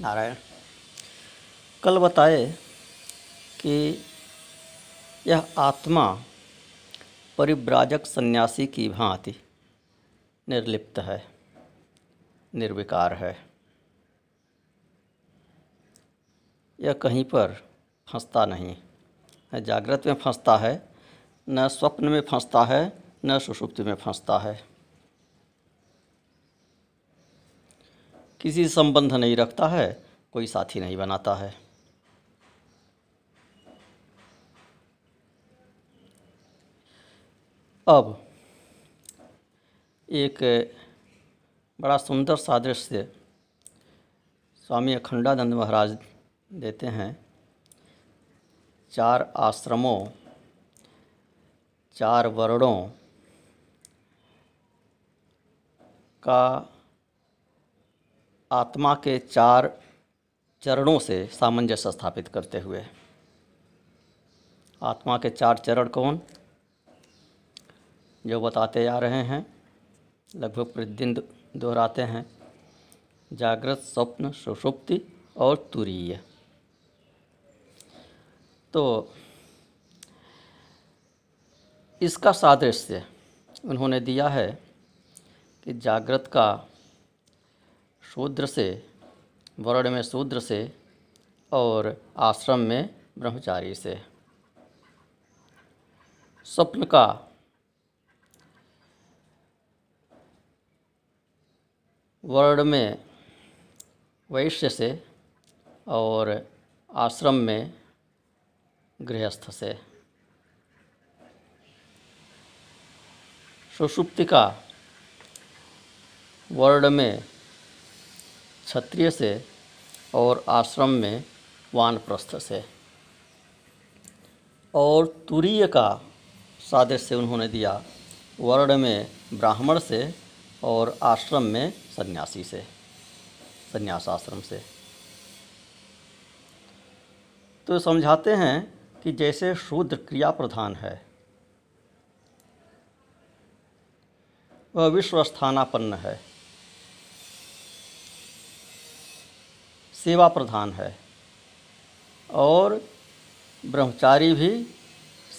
नारायण, कल बताए कि यह आत्मा परिव्राजक सन्यासी की भांति निर्लिप्त है, निर्विकार है। यह कहीं पर फंसता नहीं न जागृत में फंसता है, न स्वप्न में फंसता है, न सुषुप्ति में फंसता है। किसी संबंध नहीं रखता है, कोई साथी नहीं बनाता है। अब एक बड़ा सुंदर सादृश्य स्वामी अखंडानंद महाराज देते हैं। चार आश्रमों, चार वर्णों का आत्मा के चार चरणों से सामंजस्य स्थापित करते हुए। आत्मा के चार चरण कौन? जो बताते आ रहे हैं, लगभग प्रतिदिन दोहराते हैं। जागृत, स्वप्न, सुषुप्ति और तुरीय। तो इसका सादृश्य उन्होंने दिया है कि जागृत का शूद्र से, वर्ण में शूद्र से और आश्रम में ब्रह्मचारी से। स्वप्न का वर्ण में वैश्य से और आश्रम में गृहस्थ से। सुषुप्ति का वर्ण में क्षत्रिय से और आश्रम में वानप्रस्थ से। और तुरीय का सादृश्य उन्होंने दिया, वर्ण में ब्राह्मण से और आश्रम में सन्यासी से सन्यास आश्रम से। तो समझाते हैं कि जैसे शूद्र क्रिया प्रधान है, वह विश्व स्थानापन्न है। सेवा प्रधान है। और ब्रह्मचारी भी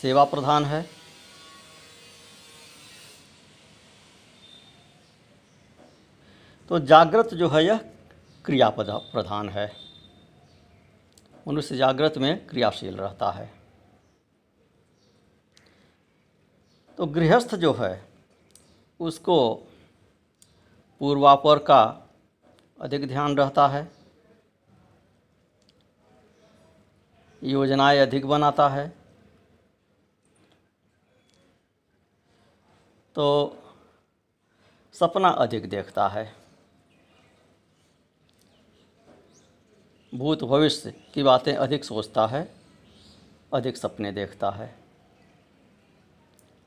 सेवा प्रधान है। तो जागृत जो है, यह क्रिया प्रधान है। मनुष्य जागृत में क्रियाशील रहता है। तो गृहस्थ जो है, उसको पूर्वापर का अधिक ध्यान रहता है। योजनाएँ अधिक बनाता है। तो सपना अधिक देखता है। भूत भविष्य की बातें अधिक सोचता है, अधिक सपने देखता है।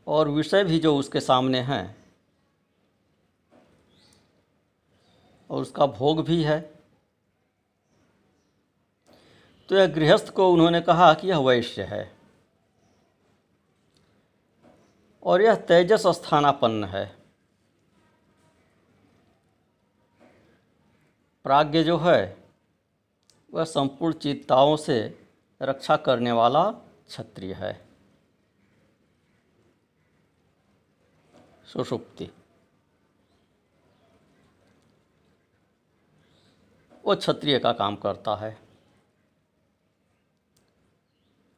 और विषय भी जो उसके सामने हैं, और उसका भोग भी है तो यह गृहस्थ को उन्होंने कहा कि यह वैश्य है। और यह तेजस स्थानापन्न है। प्राज्ञ जो है, वह संपूर्ण चिंताओं से रक्षा करने वाला क्षत्रिय है। सुषुप्ति। वो क्षत्रिय का काम करता है।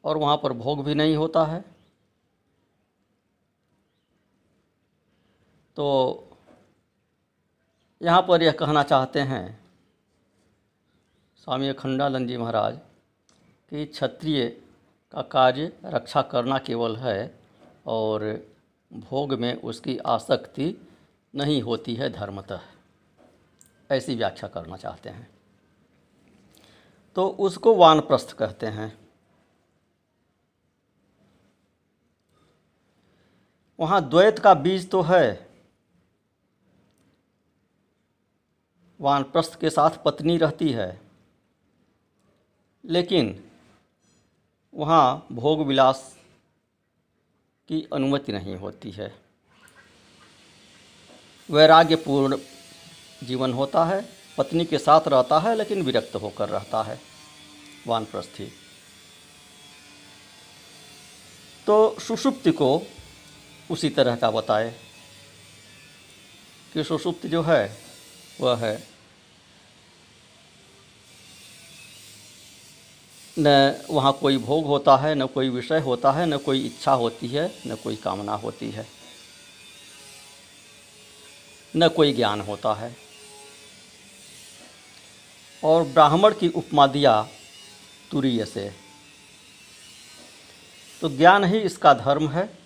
और वहाँ पर भोग भी नहीं होता है। तो यहाँ पर यह कहना चाहते हैं, स्वामी अखंडानंद जी महाराज, कि क्षत्रिय का कार्य रक्षा करना केवल है और भोग में उसकी आसक्ति नहीं होती है धर्मतः। ऐसी व्याख्या करना चाहते हैं। तो उसको वानप्रस्थ कहते हैं। वहाँ द्वैत का बीज तो है। वानप्रस्थ के साथ पत्नी रहती है। लेकिन वहाँ भोग विलास की अनुमति नहीं होती है। वैराग्यपूर्ण जीवन होता है, पत्नी के साथ रहता है, लेकिन विरक्त होकर रहता है वानप्रस्थी। तो सुषुप्ति को उसी तरह का बताए कि सुषुप्ति जो है, वह है। न वहाँ कोई भोग होता है, न कोई विषय होता है, न कोई इच्छा होती है, न कोई कामना होती है। न कोई ज्ञान होता है। और ब्राह्मण की उपमा दिया तुरीय से। तो ज्ञान ही इसका धर्म है।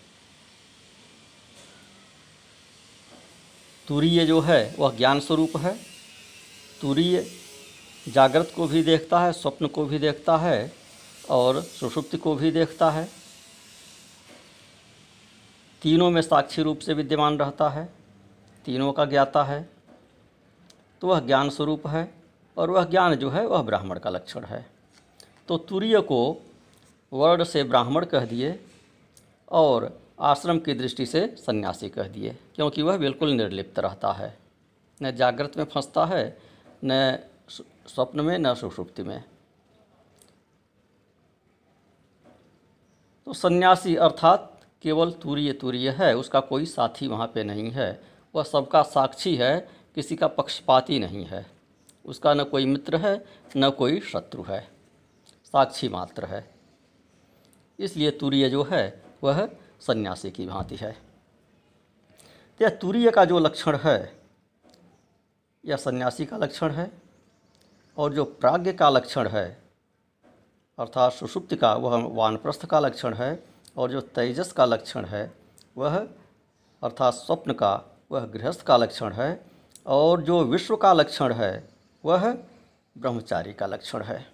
तुरीय जो है, वह ज्ञान स्वरूप है। तुरीय जागृत को भी देखता है, स्वप्न को भी देखता है और सुषुप्ति को भी देखता है। तीनों में साक्षी रूप से विद्यमान रहता है, तीनों का ज्ञाता है। तो वह ज्ञान स्वरूप है और वह ज्ञान जो है, वह ब्राह्मण का लक्षण है। तो तुरीय को वर्ण से ब्राह्मण कह दिए और आश्रम की दृष्टि से सन्यासी कह दिए, क्योंकि वह बिल्कुल निर्लिप्त रहता है। न जागृत में फंसता है, न स्वप्न में, न सुषुप्ति में। तो सन्यासी अर्थात केवल तुरीय तुरीय है, उसका कोई साथी वहाँ पे नहीं है। वह सबका साक्षी है, किसी का पक्षपाती नहीं है। उसका न कोई मित्र है, न कोई शत्रु है। साक्षी मात्र है। इसलिए तुरीय जो है, वह सन्यासी की भांति है। यह तुरीय का जो लक्षण है, यह सन्यासी का लक्षण है और जो प्राज्ञ का लक्षण है, अर्थात सुषुप्ति का, वह वानप्रस्थ का लक्षण है और जो तेजस का लक्षण है, वह अर्थात स्वप्न का, वह गृहस्थ का लक्षण है और जो विश्व का लक्षण है, वह ब्रह्मचारी का लक्षण है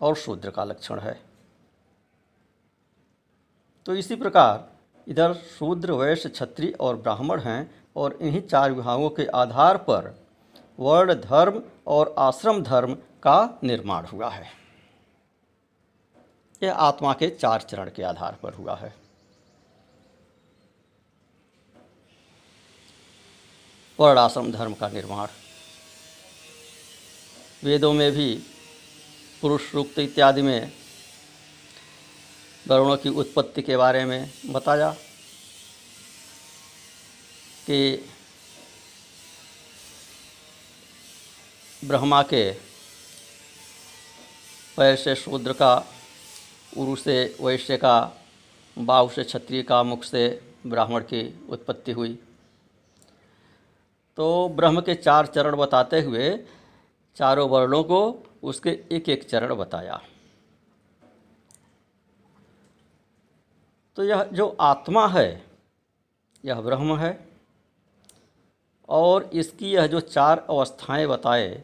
और शूद्र का लक्षण है। तो इसी प्रकार इधर शूद्र वैश्य क्षत्रिय और ब्राह्मण हैं और इन्हीं चार विभागों के आधार पर वर्ण धर्म और आश्रम धर्म का निर्माण हुआ है। यह आत्मा के चार चरण के आधार पर हुआ है। वर्ण आश्रम धर्म का निर्माण। वेदों में भी पुरुष रूक्त इत्यादि में वर्णों की उत्पत्ति के बारे में बताया कि ब्रह्मा के पैर से शूद्र का, उरु से वैश्य का, बाहु से क्षत्रिय का, मुख से ब्राह्मण की उत्पत्ति हुई। तो ब्रह्म के चार चरण बताते हुए चारों वर्णों को उसके एक एक चरण बताया। तो यह जो आत्मा है, यह ब्रह्म है और इसकी यह जो चार अवस्थाएँ बताए,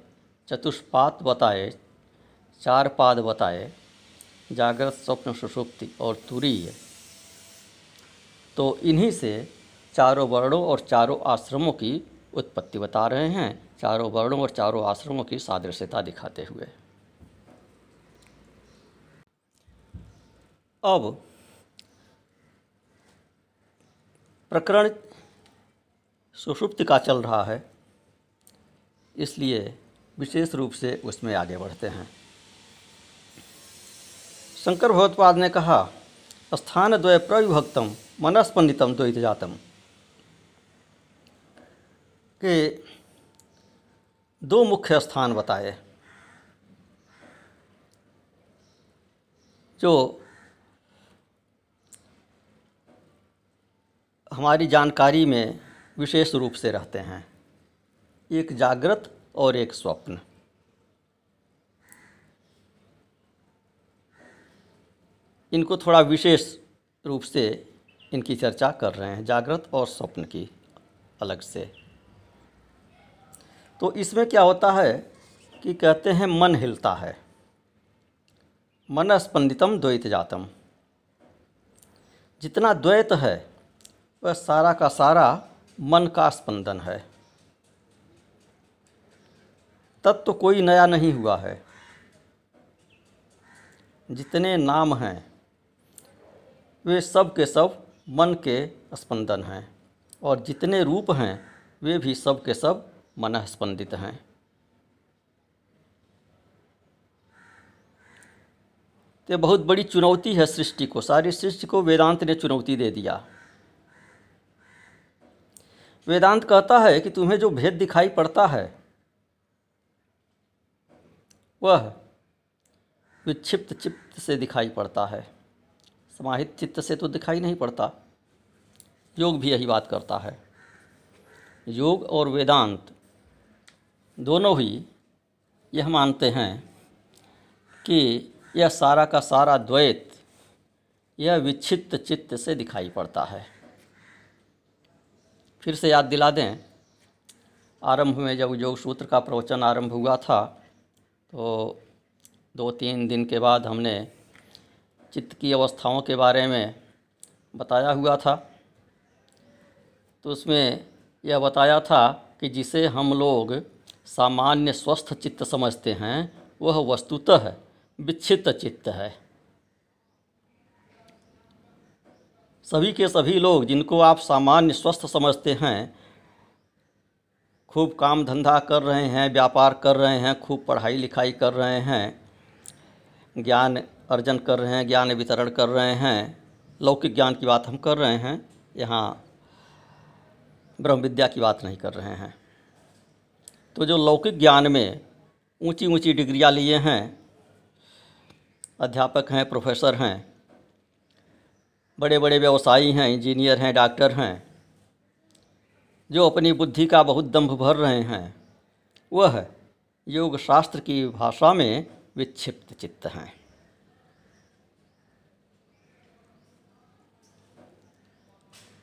चतुष्पात बताए, चार पाद बताए, जागृत, स्वप्न, सुषुप्ति और तुरीय तो इन्हीं से चारों वर्णों और चारों आश्रमों की उत्पत्ति बता रहे हैं। चारों वर्णों और चारों आश्रमों की सादृश्यता दिखाते हुए। अब प्रकरण सुषुप्ति का चल रहा है, इसलिए विशेष रूप से उसमें आगे बढ़ते हैं। शंकर भगवत्पाद ने कहा, स्थान द्वय प्रविभक्तम मनस्पंदितम द्वैत जातम। के दो मुख्य स्थान बताए, जो हमारी जानकारी में विशेष रूप से रहते हैं। एक जागृत और एक स्वप्न। इनको थोड़ा विशेष रूप से इनकी चर्चा कर रहे हैं, जागृत और स्वप्न की अलग से। तो इसमें क्या होता है कि कहते हैं, मन हिलता है। मन स्पंदितम द्वैत जातम। जितना द्वैत है वह सारा का सारा मन का स्पंदन है। तत्व तो कोई नया नहीं हुआ है। जितने नाम हैं, वे सब के सब मन के स्पंदन हैं और जितने रूप हैं, वे भी सब के सब मन स्पंदित हैं। तो बहुत बड़ी चुनौती है सृष्टि को। सारी सृष्टि को वेदांत ने चुनौती दे दिया। वेदांत कहता है कि तुम्हें जो भेद दिखाई पड़ता है, वह विक्षिप्त चित्त से दिखाई पड़ता है। समाहित चित्त से तो दिखाई नहीं पड़ता। योग भी यही बात करता है। योग और वेदांत दोनों ही यह मानते हैं कि यह सारा का सारा द्वैत, यह विक्षिप्त चित्त से दिखाई पड़ता है। फिर से याद दिला दें। आरंभ में जब योग सूत्र का प्रवचन आरंभ हुआ था तो दो तीन दिन के बाद हमने चित्त की अवस्थाओं के बारे में बताया हुआ था। तो उसमें यह बताया था कि जिसे हम लोग सामान्य स्वस्थ चित्त समझते हैं, वह वस्तुतः विच्छित चित्त है। सभी के सभी लोग जिनको आप सामान्य स्वस्थ समझते हैं, खूब काम धंधा कर रहे हैं, व्यापार कर रहे हैं, खूब पढ़ाई लिखाई कर रहे हैं, ज्ञान अर्जन कर रहे हैं, ज्ञान वितरण कर रहे हैं, लौकिक ज्ञान की बात हम कर रहे हैं, यहाँ ब्रह्म विद्या की बात नहीं कर रहे हैं। तो जो लौकिक ज्ञान में ऊँची ऊँची डिग्रियाँ लिए हैं, अध्यापक हैं, प्रोफेसर हैं बड़े बड़े व्यवसायी हैं, इंजीनियर हैं, डॉक्टर हैं, जो अपनी बुद्धि का बहुत दम्भ भर रहे हैं। वह योग शास्त्र की भाषा में विक्षिप्त चित्त हैं।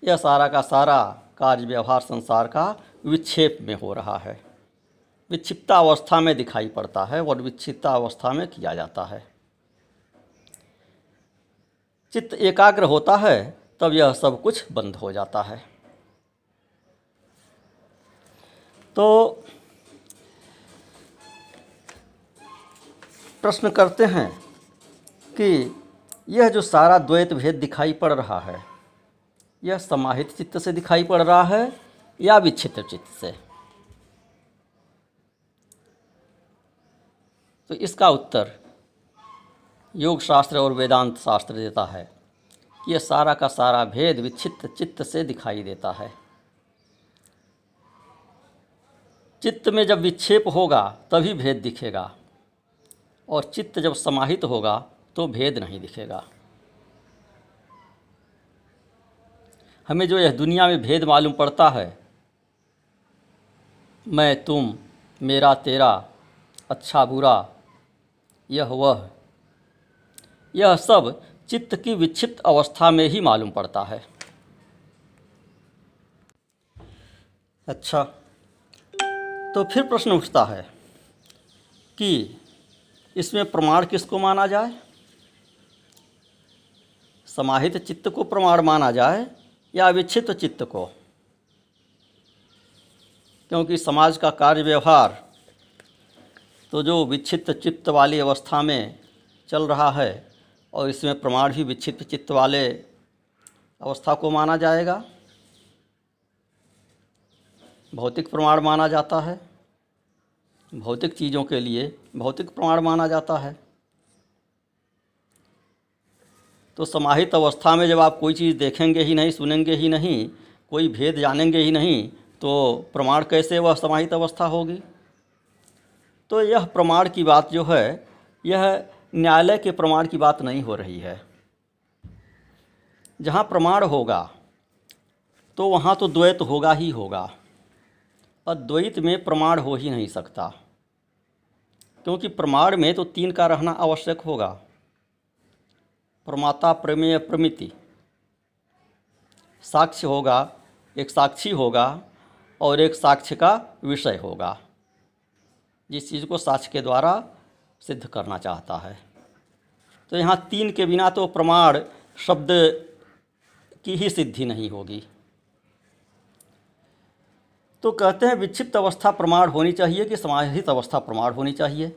यह सारा का सारा कार्य व्यवहार संसार का विक्षेप में हो रहा है। विक्षिप्ता अवस्था में दिखाई पड़ता है और विक्षिप्ता अवस्था में किया जाता है। चित्त एकाग्र होता है, तब यह सब कुछ बंद हो जाता है। तो प्रश्न करते हैं कि यह जो सारा द्वैत भेद दिखाई पड़ रहा है, यह समाहित चित्त से दिखाई पड़ रहा है या विच्छित्र चित्त से? तो इसका उत्तर योग शास्त्र और वेदांत शास्त्र देता है यह सारा का सारा भेद विच्छित चित्त से दिखाई देता है। चित्त में जब विक्षेप होगा, तभी भेद दिखेगा और चित्त जब समाहित होगा तो भेद नहीं दिखेगा। हमें जो यह दुनिया में भेद मालूम पड़ता है, मैं, तुम, मेरा, तेरा अच्छा बुरा, यह, वह यह सब चित्त की विक्षिप्त अवस्था में ही मालूम पड़ता है। अच्छा तो फिर प्रश्न उठता है कि इसमें प्रमाण किसको माना जाए? समाहित चित्त को प्रमाण माना जाए या विक्षिप्त चित्त को? क्योंकि समाज का कार्य व्यवहार तो जो विक्षिप्त चित्त वाली अवस्था में चल रहा है और इसमें प्रमाण भी विक्षिप्त चित्त वाले अवस्था को माना जाएगा। भौतिक प्रमाण माना जाता है। भौतिक चीज़ों के लिए भौतिक प्रमाण माना जाता है। तो समाहित अवस्था में जब आप कोई चीज़ देखेंगे ही नहीं, सुनेंगे ही नहीं, कोई भेद जानेंगे ही नहीं तो प्रमाण कैसे वह समाहित अवस्था होगी? तो यह प्रमाण की बात जो है, यह न्यायालय के प्रमाण की बात नहीं हो रही है। जहाँ प्रमाण होगा तो वहाँ तो द्वैत होगा ही होगा। और द्वैत में प्रमाण हो ही नहीं सकता, क्योंकि प्रमाण में तो तीन का रहना आवश्यक होगा। प्रमाता प्रमेय प्रमिति। साक्ष्य होगा, एक साक्षी होगा और एक साक्ष्य का विषय होगा। जिस चीज़ को साक्ष्य के द्वारा सिद्ध करना चाहता है। तो यहाँ तीन के बिना तो प्रमाण शब्द की ही सिद्धि नहीं होगी। तो कहते हैं विक्षिप्त अवस्था प्रमाण होनी चाहिए कि समाहित अवस्था प्रमाण होनी चाहिए।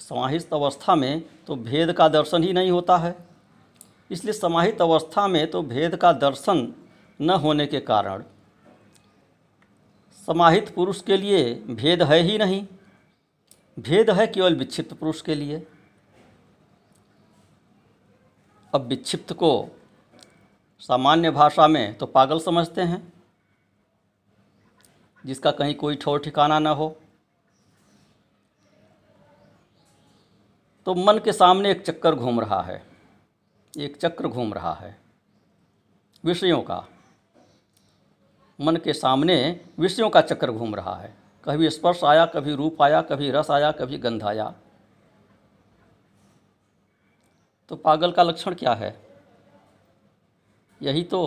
समाहित अवस्था में तो भेद का दर्शन ही नहीं होता है। इसलिए समाहित अवस्था में तो भेद का दर्शन न होने के कारण समाहित पुरुष के लिए भेद है ही नहीं। भेद है केवल विक्षिप्त पुरुष के लिए। अब विक्षिप्त को सामान्य भाषा में तो पागल समझते हैं, जिसका कहीं कोई ठोर ठिकाना न हो। तो मन के सामने एक चक्कर घूम रहा है, एक चक्र घूम रहा है, विषयों का। मन के सामने विषयों का चक्र घूम रहा है। कभी स्पर्श आया, कभी रूप आया, कभी रस आया, कभी गंध आया। तो पागल का लक्षण क्या है? यही तो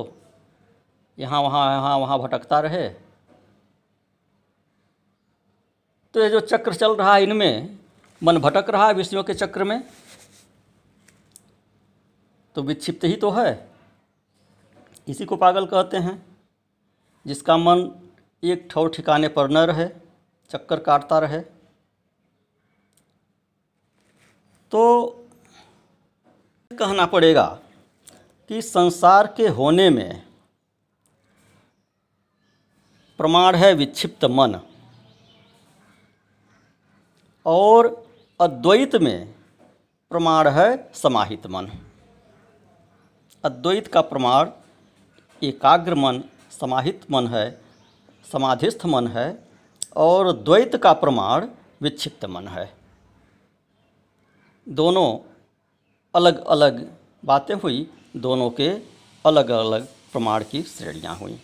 यहाँ, वहाँ यहाँ, वहाँ भटकता रहे। तो ये जो चक्र चल रहा है इनमें, मन भटक रहा है विषयों के चक्र में तो विक्षिप्त ही तो है। इसी को पागल कहते हैं, जिसका मन एक ठौर ठिकाने पर न रहे, चक्कर काटता रहे। तो कहना पड़ेगा कि संसार के होने में प्रमाण है विक्षिप्त मन। और अद्वैत में प्रमाण है समाहित मन। अद्वैत का प्रमाण एकाग्र मन, समाहित मन है। समाधिस्थ मन है और द्वैत का प्रमाण विक्षिप्त मन है। दोनों अलग अलग बातें हुई, दोनों के अलग अलग प्रमाण की श्रेणियाँ हुई।